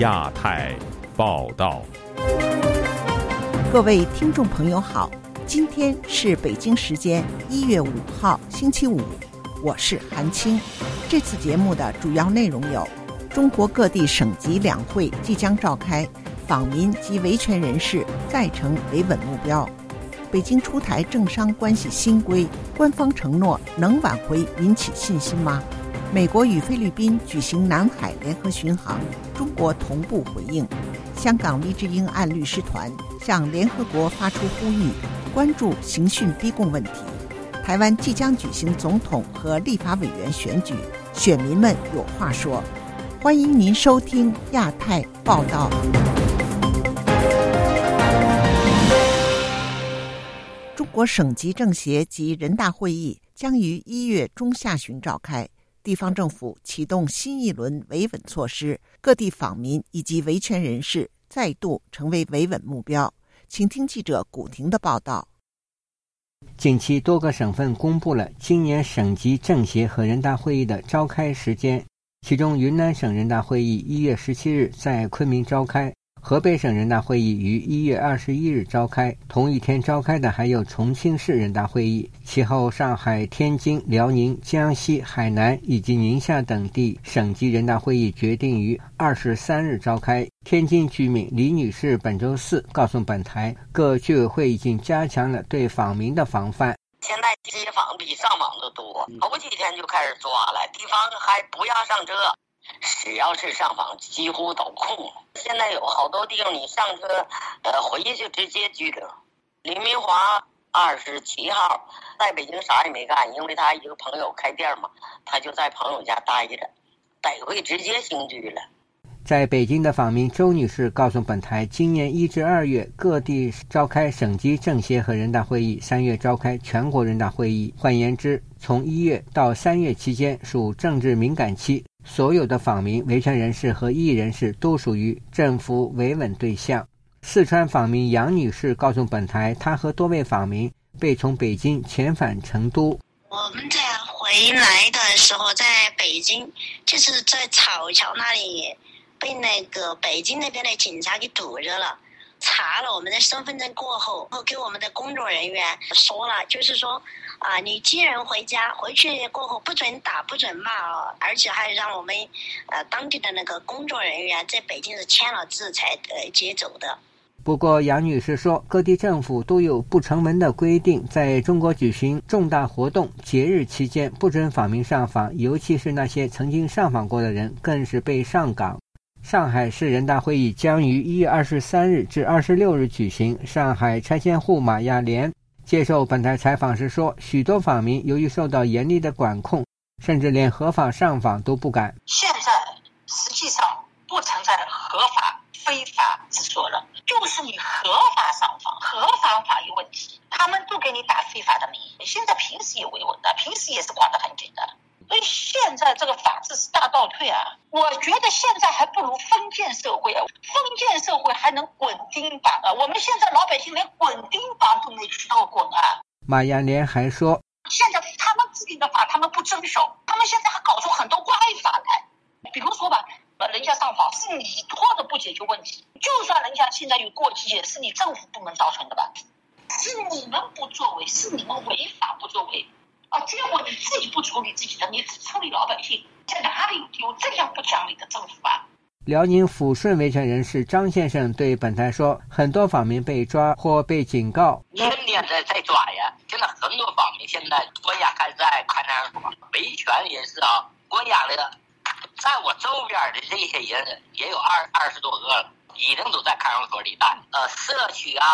亚太报道，各位听众朋友好，今天是北京时间一月五号星期五，我是韩青。这次节目的主要内容有：中国各地省级两会即将召开，访民及维权人士再成维稳目标；北京出台政商关系新规，官方承诺能挽回民企信心吗？美国与菲律宾举行南海联合巡航，中国同步回应。香港黎智英案律师团向联合国发出呼吁，关注刑讯逼供问题。台湾即将举行总统和立法委员选举，选民们有话说。欢迎您收听亚太报道。中国省级政协及人大会议将于一月中下旬召开。地方政府启动新一轮维稳措施，各地访民以及维权人士再度成为维稳目标。请听记者古婷的报道。近期，多个省份公布了今年省级政协和人大会议的召开时间，其中云南省人大会议一月十七日在昆明召开。河北省人大会议于一月二十一日召开，同一天召开的还有重庆市人大会议。其后，上海、天津、辽宁、江西、海南以及宁夏等地省级人大会议决定于二十三日召开。天津居民李女士本周四告诉本台，各居委会已经加强了对访民的防范。现在街访比上访的多，头几天就开始抓了，地方还不让上车。只要是上访，几乎都空了。现在有好多地方，你上车，呃，回去就直接拘留。李明华二十七号在北京啥也没干，因为他一个朋友开店嘛，他就在朋友家待着，逮回直接刑拘了。在北京的访民周女士告诉本台，今年一至二月各地召开省级政协和人大会议，三月召开全国人大会议。换言之，从一月到三月期间属政治敏感期。所有的访民、维权人士和异议人士都属于政府维稳对象。四川访民杨女士告诉本台，她和多位访民被从北京遣返成都。我们在回来的时候，在北京，就是在草桥那里，被那个北京那边的警察给堵着了。查了我们的身份证过后，后给我们的工作人员说了，就是说，啊，你接人回家，回去过后不准打，不准骂哦，而且还让我们，呃，当地的那个工作人员在北京是签了字才呃接走的。不过杨女士说，各地政府都有不成文的规定，在中国举行重大活动、节日期间不准访民上访，尤其是那些曾经上访过的人，更是被上岗。上海市人大会议将于一月二十三日至二十六日举行。上海拆迁户马亚莲接受本台采访时说：“许多访民由于受到严厉的管控，甚至连合法上访都不敢。现在实际上不存在合法非法之说了，就是你合法上访、合法法律问题，他们都给你打非法的名义。现在平时也维稳的，平时也是管得很紧的。”所以现在这个法治是大倒退啊！我觉得现在还不如封建社会啊，封建社会还能滚钉板啊！我们现在老百姓连滚钉板都没渠道滚啊！马亚莲还说，现在他们制定的法他们不遵守，他们现在还搞出很多歪法来。比如说吧，呃，人家上访是你拖着不解决问题，就算人家现在有过激，也是你政府部门造成的吧？是你们不作为，是你们违法不作为。啊！结果你自己不处理自己的，你只处理老百姓，在哪里有这样不讲理的政府啊？辽宁抚顺维权人士张先生对本台说：“很多访民被抓或被警告，天天在在抓呀！现在很多访民现在关押还在看守所，维权人士啊，关押的，在我周边的这些人也有二二十多个了。”已经都在看守所里待，呃，社区啊、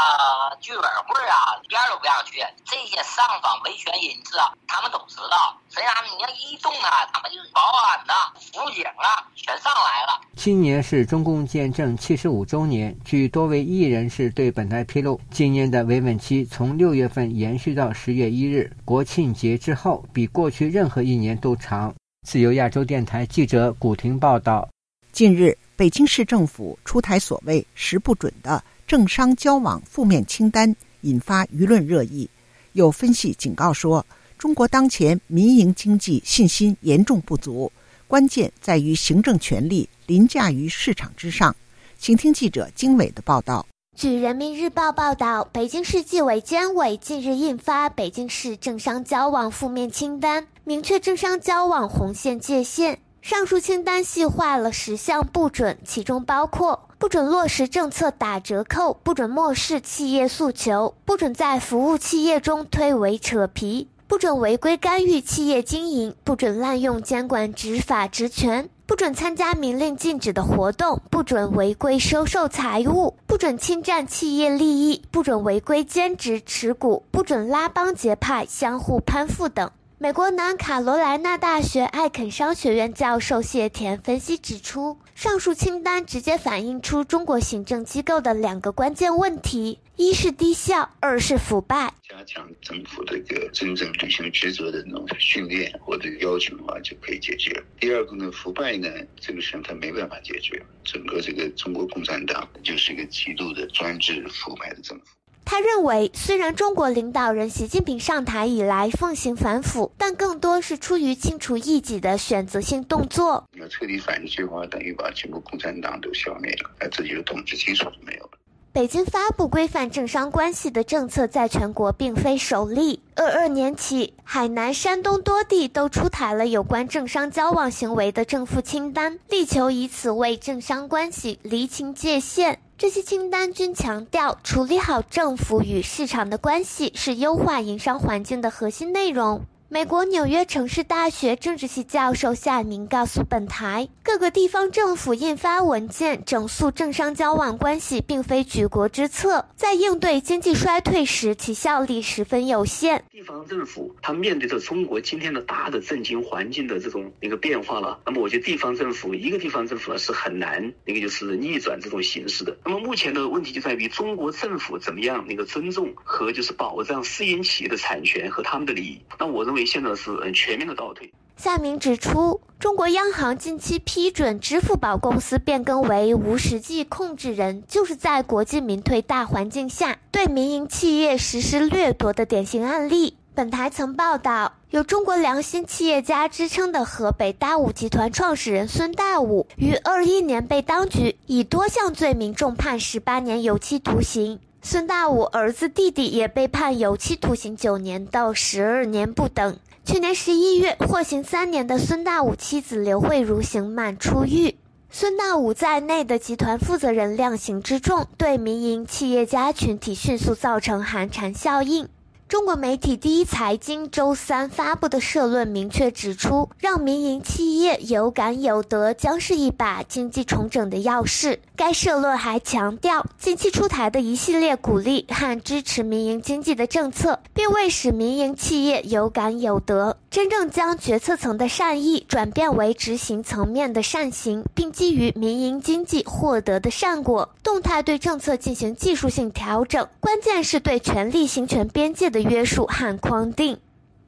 居委会啊，边都不让去。这些上访维权人士啊，他们都知道。谁让你要一动啊，他们就是保安呐、辅警啊，全上来了。今年是中共建政七十五周年。据多位艺人士对本台披露，今年的维稳期从六月份延续到十月一日，国庆节之后，比过去任何一年都长。自由亚洲电台记者古婷报道。近日。北京市政府出台所谓“十不准”的政商交往负面清单，引发舆论热议。有分析警告说，中国当前民营经济信心严重不足，关键在于行政权力凌驾于市场之上。请听记者经纬的报道。据人民日报报道，北京市纪委监委近日印发《北京市政商交往负面清单》，明确政商交往红线界限。上述清单细化了十项不准，其中包括不准落实政策打折扣，不准漠视企业诉求，不准在服务企业中推诿扯皮，不准违规干预企业经营，不准滥用监管执法职权，不准参加明令禁止的活动，不准违规收受财物，不准侵占企业利益，不准违规兼职持股，不准拉帮结派相互攀附等。美国南卡罗来纳大学艾肯商学院教授谢田分析指出，上述清单直接反映出中国行政机构的两个关键问题：一是低效，二是腐败。加强政府这个真正履行职责的那种训练或者要求的话，就可以解决。第二个呢，腐败呢，这个事情它没办法解决。整个这个中国共产党就是一个极度的专制腐败的政府。他认为，虽然中国领导人习近平上台以来奉行反腐，但更多是出于清除异己的选择性动作。要彻底反击的话，等于把全国共产党都消灭了，那自己的统治基础都没有了。北京发布规范政商关系的政策，在全国并非首例。二二年起，海南、山东多地都出台了有关政商交往行为的正负清单，力求以此为政商关系厘清界限。这些清单均强调，处理好政府与市场的关系是优化营商环境的核心内容。美国纽约城市大学政治系教授夏明告诉本台，各个地方政府印发文件整肃政商交往关系，并非举国之策，在应对经济衰退时，其效力十分有限。地方政府它面对着中国今天的大的政经环境的这种一个变化了，那么我觉得地方政府一个地方政府呢是很难那个就是逆转这种形势的。那么目前的问题就在于中国政府怎么样那个尊重和就是保障私营企业的产权和他们的利益。那我认为。现在是全面的倒退。夏明指出，中国央行近期批准支付宝公司变更为无实际控制人，就是在国进民退大环境下对民营企业实施掠夺的典型案例。本台曾报道，有“中国良心企业家”之称的河北大武集团创始人孙大武，于二一年被当局以多项罪名重判十八年有期徒刑。孙大武儿子、弟弟也被判有期徒刑九年到十二年不等。去年十一月，获刑三年的孙大武妻子刘慧茹刑满出狱。孙大武在内的集团负责人量刑之重，对民营企业家群体迅速造成寒蝉效应。中国媒体第一财经周三发布的社论明确指出，让民营企业有感有得将是一把经济重整的钥匙。该社论还强调，近期出台的一系列鼓励和支持民营经济的政策，并未使民营企业有感有得，真正将决策层的善意转变为执行层面的善行，并基于民营经济获得的善果，动态对政策进行技术性调整。关键是对权力行权边界的。的约束和框定。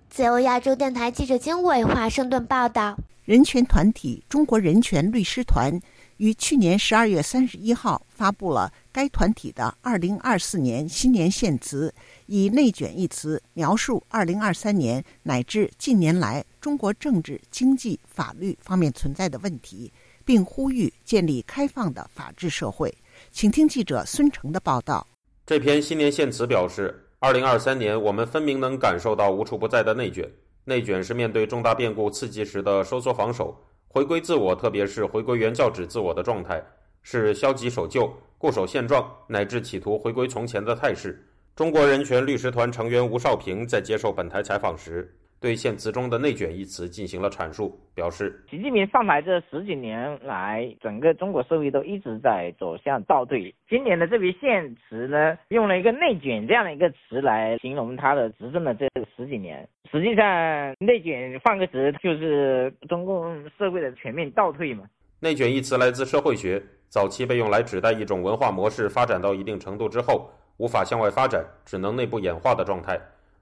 自由亚洲电台记者经纬华盛顿报道：人权团体中国人权律师团于去年十二月三十一号发布了该团体的二零二四年新年献词，以“内卷”一词描述二零二三年乃至近年来中国政治、经济、法律方面存在的问题，并呼吁建立开放的法治社会。请听记者孙成的报道。这篇新年献词表示。二零二三年，我们分明能感受到无处不在的内卷。内卷是面对重大变故刺激时的收缩防守，回归自我，特别是回归原教旨自我的状态，是消极守旧、固守现状，乃至企图回归从前的态势。中国人权律师团成员吴少平在接受本台采访时。对现词中的“内卷”一词进行了阐述，表示：习近平上台这十几年来，整个中国社会都一直在走向倒退。今年的这批现词呢，用了一个“内卷”这样的一个词来形容他的执政的这十几年。实际上，“内卷”换个词就是中共社会的全面倒退嘛。“内卷”一词来自社会学，早期被用来指代一种文化模式发展到一定程度之后，无法向外发展，只能内部演化的状态。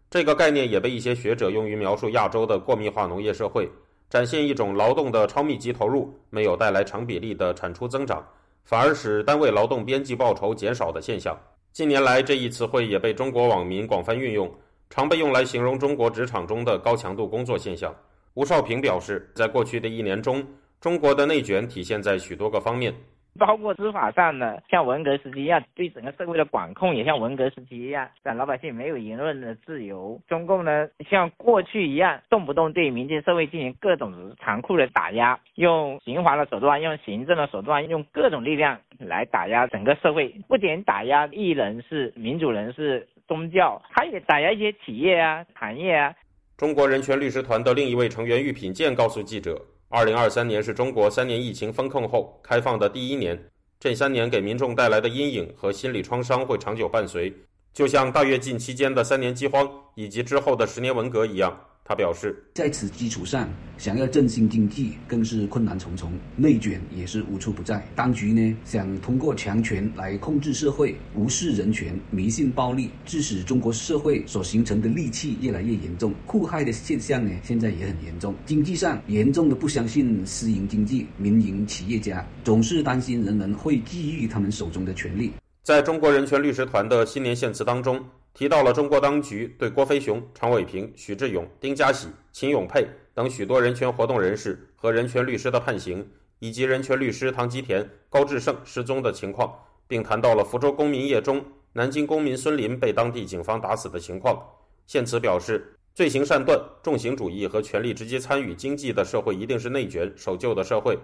这个概念也被一些学者用于描述亚洲的过密化农业社会，展现一种劳动的超密集投入没有带来成比例的产出增长，反而使单位劳动边际报酬减少的现象。近年来，这一词汇也被中国网民广泛运用，常被用来形容中国职场中的高强度工作现象。吴少平表示，在过去的一年中，中国的内卷体现在许多个方面。包括司法上呢，像文革时期一样，对整个社会的管控也像文革时期一样，让老百姓没有言论的自由。中共呢，像过去一样，动不动对民间社会进行各种残酷的打压，用刑罚的手段，用行政的手段，用各种力量来打压整个社会。不仅打压艺人士、民主人士、宗教，他也打压一些企业啊、行业啊。中国人权律师团的另一位成员郁品健告诉记者。二零二三年是中国三年疫情封控后开放的第一年，这三年给民众带来的阴影和心理创伤会长久伴随，就像大跃进期间的三年饥荒以及之后的十年文革一样。他表示，在此基础上，想要振兴经济更是困难重重，内卷也是无处不在。当局呢，想通过强权来控制社会，无视人权，迷信暴力，致使中国社会所形成的戾气越来越严重。酷害的现象呢，现在也很严重。经济上严重的不相信私营经济，民营企业家总是担心人们会觊觎他们手中的权力。在中国人权律师团的新年献词当中。提到了中国当局对郭飞雄、常伟平、许志勇、丁家喜、秦永佩等许多人权活动人士和人权律师的判刑，以及人权律师唐吉田、高志胜失踪的情况，并谈到了福州公民叶中、南京公民孙林被当地警方打死的情况。现词表示，罪行善断、重刑主义和权力直接参与经济的社会一定是内卷、守旧的社会，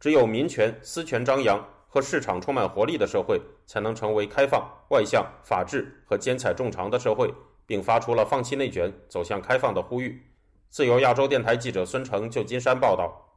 只有民权、私权张扬。和市场充满活力的社会，才能成为开放、外向、法治和兼采众长的社会，并发出了放弃内卷、走向开放的呼吁。自由亚洲电台记者孙成，旧金山报道。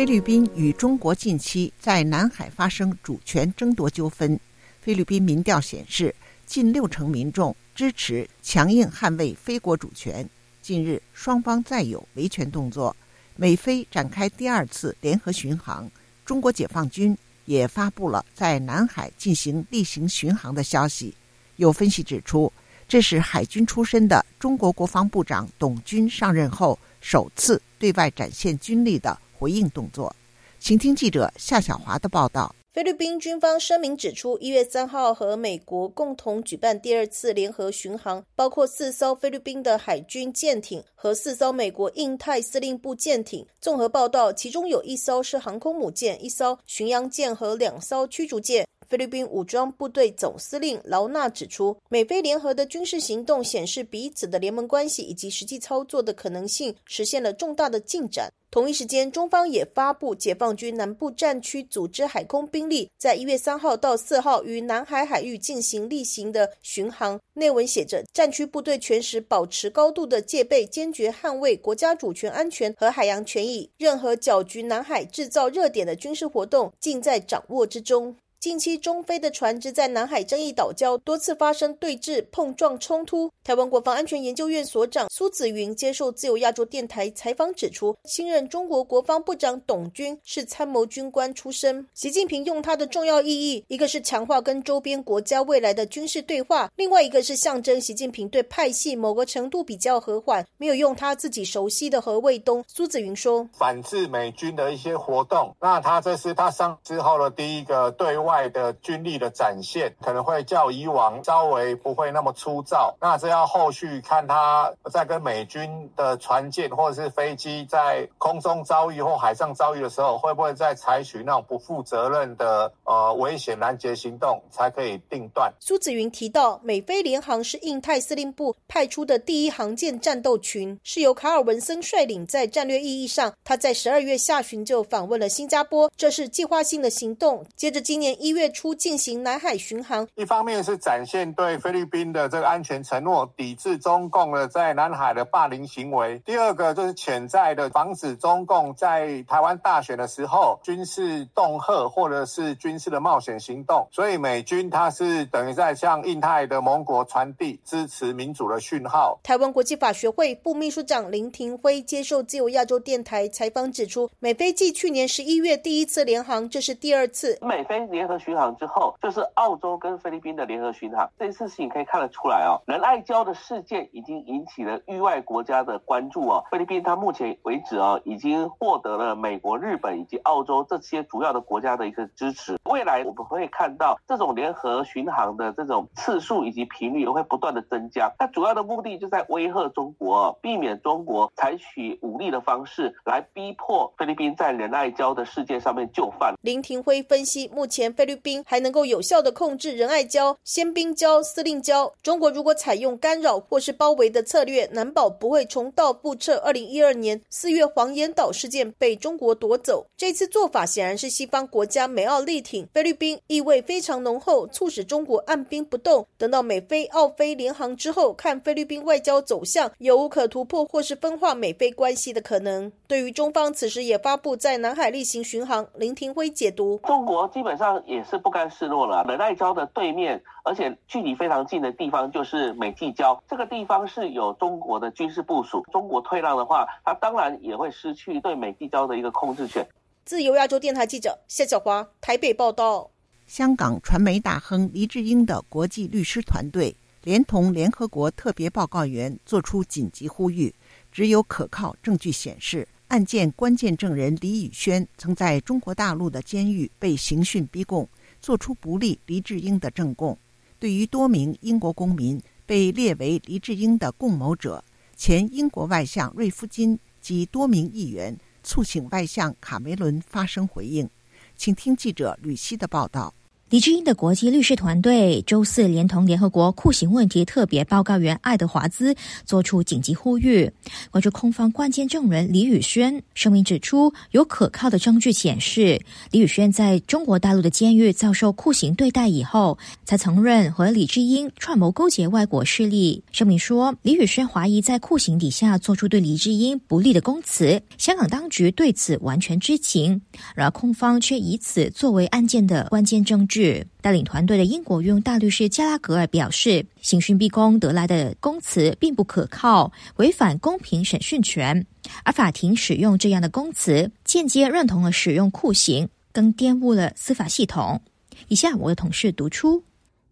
菲律宾与中国近期在南海发生主权争夺纠纷。菲律宾民调显示，近六成民众支持强硬捍卫菲国主权。近日，双方再有维权动作，美菲展开第二次联合巡航。中国解放军也发布了在南海进行例行巡航的消息。有分析指出，这是海军出身的中国国防部长董军上任后首次对外展现军力的。回应动作，请听记者夏小华的报道。菲律宾军方声明指出，一月三号和美国共同举办第二次联合巡航，包括四艘菲律宾的海军舰艇和四艘美国印太司令部舰艇。综合报道，其中有一艘是航空母舰、一艘巡洋舰和两艘驱逐舰。菲律宾武装部队总司令劳纳指出，美菲联合的军事行动显示彼此的联盟关系以及实际操作的可能性实现了重大的进展。同一时间，中方也发布解放军南部战区组织海空兵力在一月三号到四号于南海海域进行例行的巡航。内文写着：战区部队全时保持高度的戒备，坚决捍卫国家主权、安全和海洋权益。任何搅局南海、制造热点的军事活动，尽在掌握之中。近期，中非的船只在南海争议岛礁多次发生对峙、碰撞、冲突。台湾国防安全研究院所长苏子云接受自由亚洲电台采访指出，新任中国国防部长董军是参谋军官出身。习近平用他的重要意义，一个是强化跟周边国家未来的军事对话，另外一个是象征习近平对派系某个程度比较和缓，没有用他自己熟悉的何卫东。苏子云说：“反制美军的一些活动，那他这是他上之后的第一个对外。”外的军力的展现可能会较以往稍微不会那么粗糙，那这要后续看他在跟美军的船舰或者是飞机在空中遭遇或海上遭遇的时候，会不会再采取那种不负责任的呃危险拦截行动，才可以定断。苏子云提到，美菲联航是印太司令部派出的第一航舰战斗群，是由卡尔文森率领。在战略意义上，他在十二月下旬就访问了新加坡，这是计划性的行动。接着今年。一月初进行南海巡航，一方面是展现对菲律宾的这个安全承诺，抵制中共的在南海的霸凌行为；第二个就是潜在的防止中共在台湾大选的时候军事恫吓或者是军事的冒险行动。所以美军它是等于在向印太的盟国传递支持民主的讯号。台湾国际法学会副秘书长林庭辉接受自由亚洲电台采访指出，美菲继去年十一月第一次联航，这是第二次美菲联。合巡航之后，就是澳洲跟菲律宾的联合巡航。这一次事情可以看得出来哦，仁爱礁的事件已经引起了域外国家的关注哦。菲律宾它目前为止哦，已经获得了美国、日本以及澳洲这些主要的国家的一个支持。未来我们会看到这种联合巡航的这种次数以及频率会不断的增加。它主要的目的就在威吓中国，避免中国采取武力的方式来逼迫菲律宾在仁爱礁的事件上面就范。林廷辉分析，目前菲律宾还能够有效的控制仁爱礁、仙宾礁、司令礁。中国如果采用干扰或是包围的策略，难保不会重蹈覆辙。二零一二年四月黄岩岛事件被中国夺走，这次做法显然是西方国家美澳力挺菲律宾，意味非常浓厚，促使中国按兵不动。等到美菲澳菲联航之后，看菲律宾外交走向有无可突破或是分化美菲关系的可能。对于中方此时也发布在南海例行巡航，林廷辉解读：中国基本上也是不甘示弱了。仁爱礁的对面，而且距离非常近的地方就是美济礁，这个地方是有中国的军事部署。中国退让的话，它当然也会失去对美济礁的一个控制权。自由亚洲电台记者谢小华台北报道。香港传媒大亨黎智英的国际律师团队连同联合国特别报告员作出紧急呼吁：只有可靠证据显示。案件关键证人李宇轩曾在中国大陆的监狱被刑讯逼供，作出不利黎智英的证供。对于多名英国公民被列为黎智英的共谋者，前英国外相瑞夫金及多名议员促请外相卡梅伦发声回应。请听记者吕希的报道。黎智英的国际律师团队周四连同联合国酷刑问题特别报告员爱德华兹作出紧急呼吁，关注控方关键证人李宇轩。声明指出，有可靠的证据显示，李宇轩在中国大陆的监狱遭受酷刑对待以后，才承认和李智英串谋勾结外国势力。声明说，李宇轩怀疑在酷刑底下做出对李智英不利的供词，香港当局对此完全知情，然而控方却以此作为案件的关键证据。带领团队的英国用大律师加拉格尔表示，刑讯逼供得来的供词并不可靠，违反公平审讯权。而法庭使用这样的供词，间接认同了使用酷刑，更玷污了司法系统。以下我的同事读出：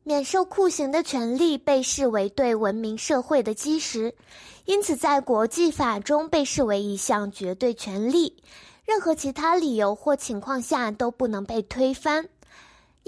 免受酷刑的权利被视为对文明社会的基石，因此在国际法中被视为一项绝对权利，任何其他理由或情况下都不能被推翻。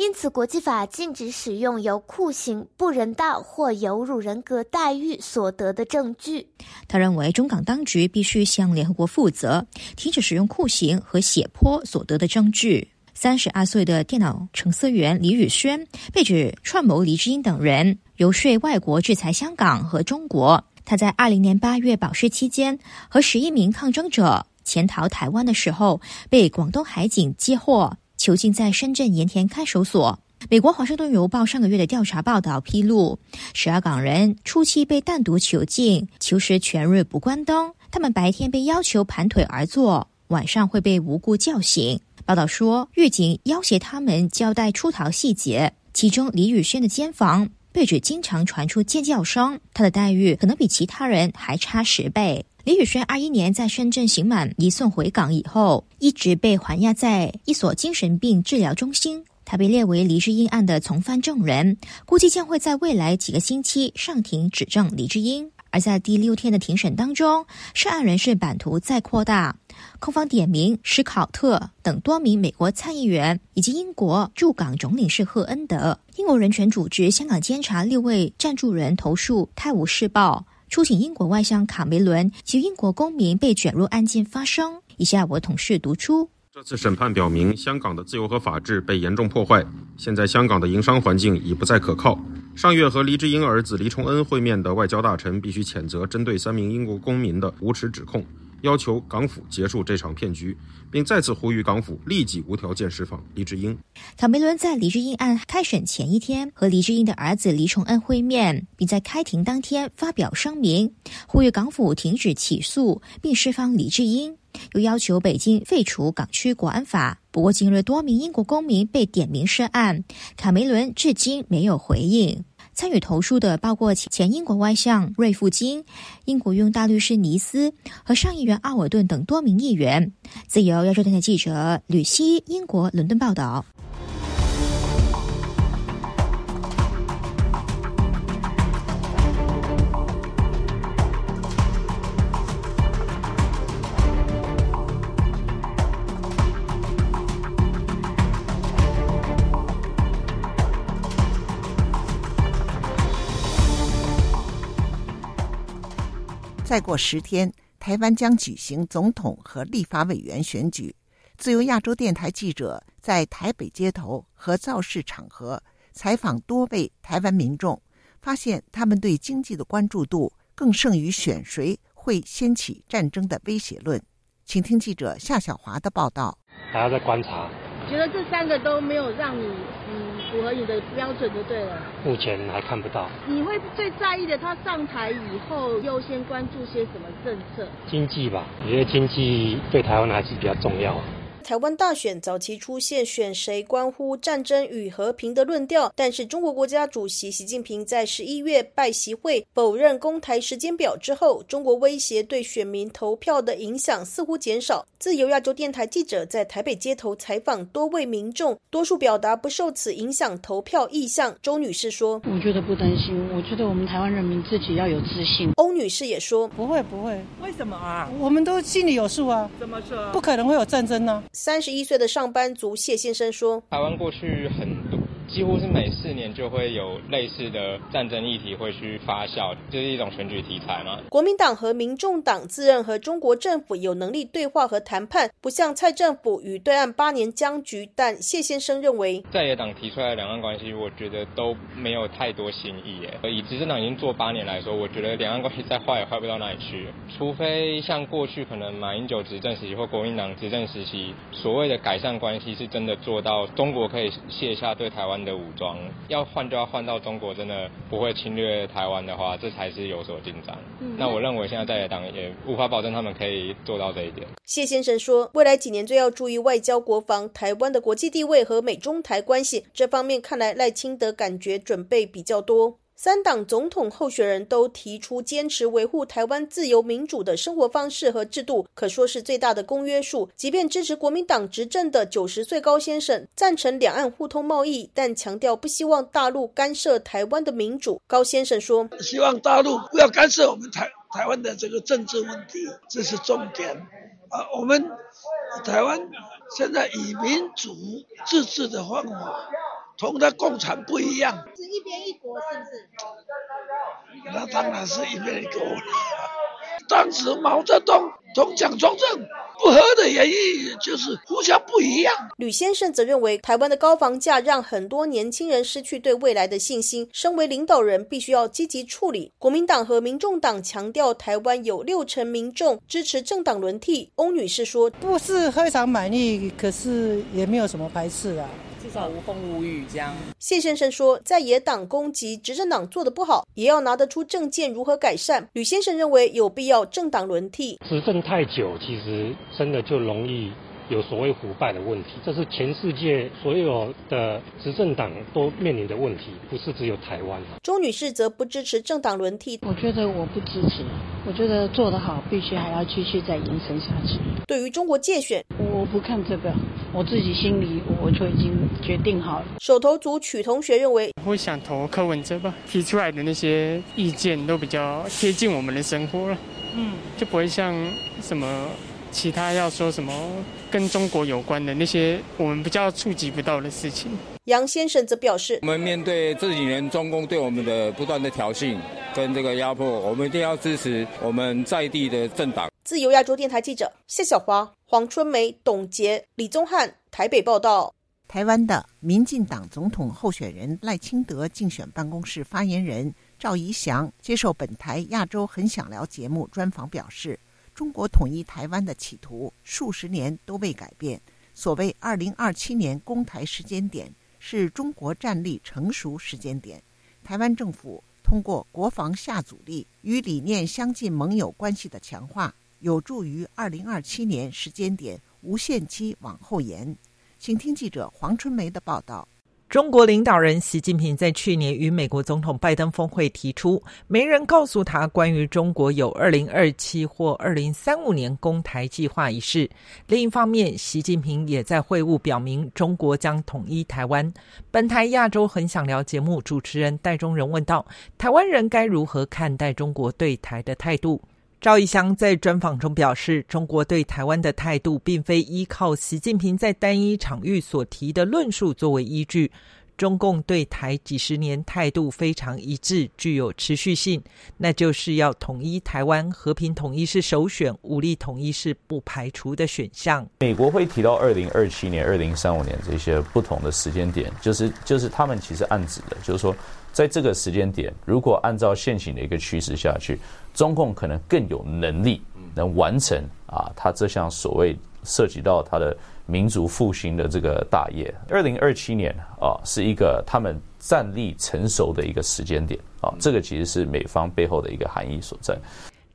因此，国际法禁止使用由酷刑、不人道或有辱人格待遇所得的证据。他认为，中港当局必须向联合国负责，停止使用酷刑和血泼所得的证据。三十二岁的电脑程序员李宇轩被指串谋黎智英等人游说外国制裁香港和中国。他在二零年八月保释期间，和十一名抗争者潜逃台湾的时候，被广东海警接获。囚禁在深圳盐田看守所。美国《华盛顿邮报》上个月的调查报道披露，十二港人初期被单独囚禁，囚时全日不关灯。他们白天被要求盘腿而坐，晚上会被无故叫醒。报道说，狱警要挟他们交代出逃细节。其中，李宇轩的监房被指经常传出尖叫声，他的待遇可能比其他人还差十倍。李宇轩二一年在深圳刑满移送回港以后，一直被还押在一所精神病治疗中心。他被列为黎智英案的从犯证人，估计将会在未来几个星期上庭指证黎智英。而在第六天的庭审当中，涉案人士版图再扩大，控方点名史考特等多名美国参议员，以及英国驻港总领事赫恩德。英国人权组织香港监察六位赞助人投诉《泰晤士报》。出请英国外相卡梅伦及英国公民被卷入案件发生。以下我同事读出：这次审判表明，香港的自由和法治被严重破坏。现在香港的营商环境已不再可靠。上月和黎智英儿子黎崇恩会面的外交大臣必须谴责针对三名英国公民的无耻指控。要求港府结束这场骗局，并再次呼吁港府立即无条件释放黎智英。卡梅伦在黎智英案开审前一天和黎智英的儿子黎崇恩会面，并在开庭当天发表声明，呼吁港府停止起诉并释放黎智英，又要求北京废除港区国安法。不过，近日多名英国公民被点名涉案，卡梅伦至今没有回应。参与投诉的包括前英国外相瑞富金、英国用大律师尼斯和上议员奥尔顿等多名议员。自由亚洲电台记者吕希，英国伦敦报道。再过十天，台湾将举行总统和立法委员选举。自由亚洲电台记者在台北街头和造势场合采访多位台湾民众，发现他们对经济的关注度更胜于选谁会掀起战争的威胁论。请听记者夏小华的报道。还要再观察。觉得这三个都没有让你嗯符合你的标准就对了。目前还看不到。你会最在意的，他上台以后优先关注些什么政策？经济吧，我觉得经济对台湾还是比较重要。台湾大选早期出现选谁关乎战争与和平的论调，但是中国国家主席习近平在十一月拜习会否认公台时间表之后，中国威胁对选民投票的影响似乎减少。自由亚洲电台记者在台北街头采访多位民众，多数表达不受此影响投票意向。周女士说：“我觉得不担心，我觉得我们台湾人民自己要有自信。”欧女士也说：“不会，不会，为什么啊？我们都心里有数啊。怎么说？不可能会有战争呢。”三十一岁的上班族谢先生说：“台湾过去很多，几乎是每四年就会有类似的战争议题会去发酵，就是一种选举题材嘛。国民党和民众党自认和中国政府有能力对话和谈判，不像蔡政府与对岸八年僵局。但谢先生认为，在野党提出来的两岸关系，我觉得都没有太多新意。耶。以执政党已经做八年来说，我觉得两岸关系再坏也坏不到哪里去。除非像过去可能马英九执政时期或国民党执政时期所谓的改善关系是真的做到中国可以卸下对台湾的武装，要换就要换到中国真的不会侵略台湾的话，这才是有所进展。那我认为现在在野党也无法保证他们可以做到这一点。谢先生说，未来几年最要注意外交、国防、台湾的国际地位和美中台关系这方面，看来赖清德感觉准备比较多。三党总统候选人都提出坚持维护台湾自由民主的生活方式和制度，可说是最大的公约数。即便支持国民党执政的九十岁高先生赞成两岸互通贸易，但强调不希望大陆干涉台湾的民主。高先生说：“希望大陆不要干涉我们台台湾的这个政治问题，这是重点。啊，我们台湾现在以民主自治的方法。”同的共产不一样，是一边一国，是不是？那当然是一边一国了。当时毛泽东同蒋中正不合的原因，就是互相不一样。吕先生则认为，台湾的高房价让很多年轻人失去对未来的信心。身为领导人，必须要积极处理。国民党和民众党强调，台湾有六成民众支持政党轮替。翁女士说：“不是非常满意，可是也没有什么排斥啊。”至少无风无雨这样。谢先生说，在野党攻击执政党做的不好，也要拿得出政见如何改善。吕先生认为有必要政党轮替。执政太久，其实真的就容易。有所谓腐败的问题，这是全世界所有的执政党都面临的问题，不是只有台湾。周女士则不支持政党轮替。我觉得我不支持，我觉得做得好，必须还要继续再延伸下去。对于中国界选，我不看这个，我自己心里我就已经决定好了。手头族曲同学认为，我会想投柯文哲吧，提出来的那些意见都比较贴近我们的生活了，嗯，就不会像什么。其他要说什么跟中国有关的那些我们比较触及不到的事情。杨先生则表示：“我们面对这几年中共对我们的不断的挑衅跟这个压迫，我们一定要支持我们在地的政党。”自由亚洲电台记者谢小华、黄春梅、董洁、李宗翰台北报道。台湾的民进党总统候选人赖清德竞选办公室发言人赵怡翔接受本台《亚洲很想聊》节目专访表示。中国统一台湾的企图数十年都未改变。所谓二零二七年攻台时间点，是中国战力成熟时间点。台湾政府通过国防下阻力与理念相近盟友关系的强化，有助于二零二七年时间点无限期往后延。请听记者黄春梅的报道。中国领导人习近平在去年与美国总统拜登峰会提出，没人告诉他关于中国有二零二七或二零三五年攻台计划一事。另一方面，习近平也在会晤表明，中国将统一台湾。本台亚洲很想聊节目主持人戴中仁问道：台湾人该如何看待中国对台的态度？赵一翔在专访中表示，中国对台湾的态度并非依靠习近平在单一场域所提的论述作为依据。中共对台几十年态度非常一致，具有持续性，那就是要统一台湾，和平统一是首选，武力统一是不排除的选项。美国会提到二零二七年、二零三五年这些不同的时间点，就是就是他们其实暗指的，就是说在这个时间点，如果按照现行的一个趋势下去，中共可能更有能力能完成啊，他这项所谓涉及到他的。民族复兴的这个大业，二零二七年啊，是一个他们战力成熟的一个时间点啊，这个其实是美方背后的一个含义所在。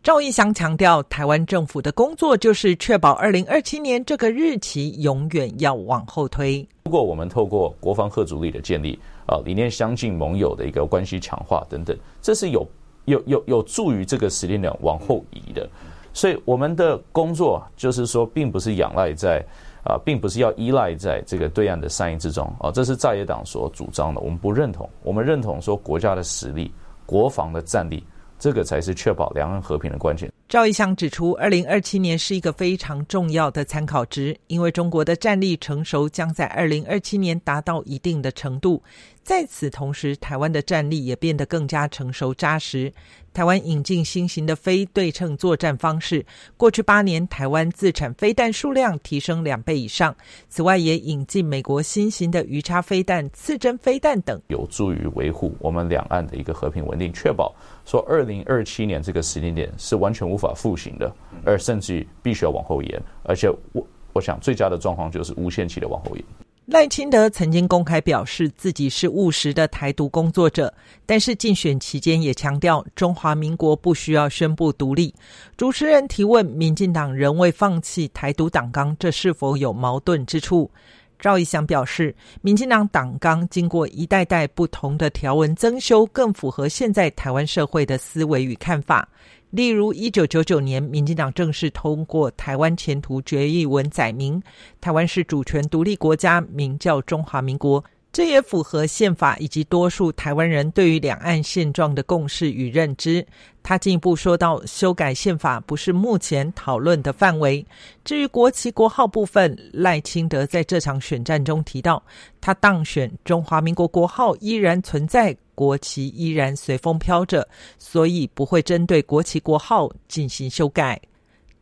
赵义祥强调，台湾政府的工作就是确保二零二七年这个日期永远要往后推。如果我们透过国防核主力的建立啊，理念相近盟友的一个关系强化等等，这是有有有有助于这个时间点往后移的。所以我们的工作就是说，并不是仰赖在。啊，并不是要依赖在这个对岸的善意之中啊，这是在野党所主张的，我们不认同。我们认同说国家的实力、国防的战力，这个才是确保两岸和平的关键。赵一翔指出，二零二七年是一个非常重要的参考值，因为中国的战力成熟将在二零二七年达到一定的程度。在此同时，台湾的战力也变得更加成熟扎实。台湾引进新型的非对称作战方式，过去八年台湾自产飞弹数量提升两倍以上。此外，也引进美国新型的鱼叉飞弹、刺针飞弹等，有助于维护我们两岸的一个和平稳定，确保说二零二七年这个时间点是完全无法复行的，而甚至于必须要往后延。而且，我我想最佳的状况就是无限期的往后延。赖清德曾经公开表示自己是务实的台独工作者，但是竞选期间也强调中华民国不需要宣布独立。主持人提问：民进党仍未放弃台独党纲，这是否有矛盾之处？赵一翔表示，民进党党纲经过一代代不同的条文增修，更符合现在台湾社会的思维与看法。例如，一九九九年，民进党正式通过《台湾前途决议文》，载明台湾是主权独立国家，名叫中华民国。这也符合宪法以及多数台湾人对于两岸现状的共识与认知。他进一步说到，修改宪法不是目前讨论的范围。至于国旗国号部分，赖清德在这场选战中提到，他当选中华民国国号依然存在，国旗依然随风飘着，所以不会针对国旗国号进行修改。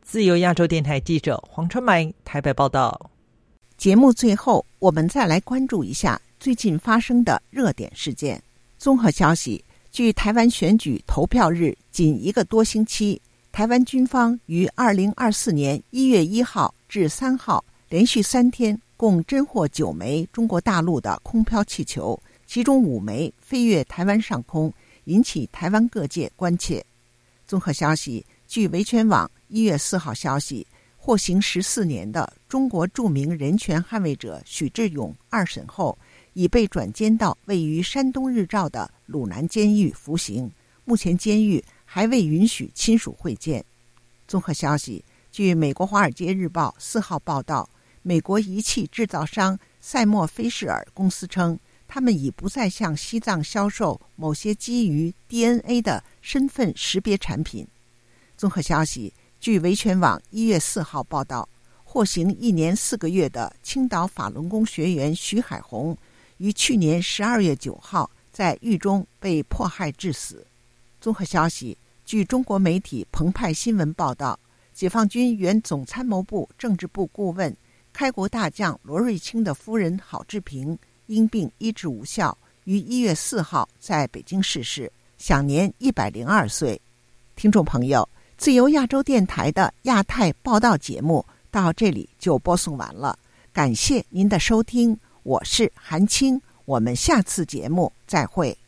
自由亚洲电台记者黄春梅台北报道。节目最后，我们再来关注一下。最近发生的热点事件，综合消息：距台湾选举投票日仅一个多星期，台湾军方于二零二四年一月一号至三号连续三天，共侦获九枚中国大陆的空飘气球，其中五枚飞越台湾上空，引起台湾各界关切。综合消息：据维权网一月四号消息，获刑十四年的中国著名人权捍卫者许志勇二审后。已被转监到位于山东日照的鲁南监狱服刑，目前监狱还未允许亲属会见。综合消息，据美国《华尔街日报》四号报道，美国仪器制造商赛默菲士尔公司称，他们已不再向西藏销售某些基于 DNA 的身份识别产品。综合消息，据维权网一月四号报道，获刑一年四个月的青岛法轮功学员徐海红。于去年十二月九号在狱中被迫害致死。综合消息，据中国媒体澎湃新闻报道，解放军原总参谋部政治部顾问、开国大将罗瑞卿的夫人郝志平因病医治无效，于一月四号在北京逝世，享年一百零二岁。听众朋友，自由亚洲电台的亚太报道节目到这里就播送完了，感谢您的收听。我是韩青，我们下次节目再会。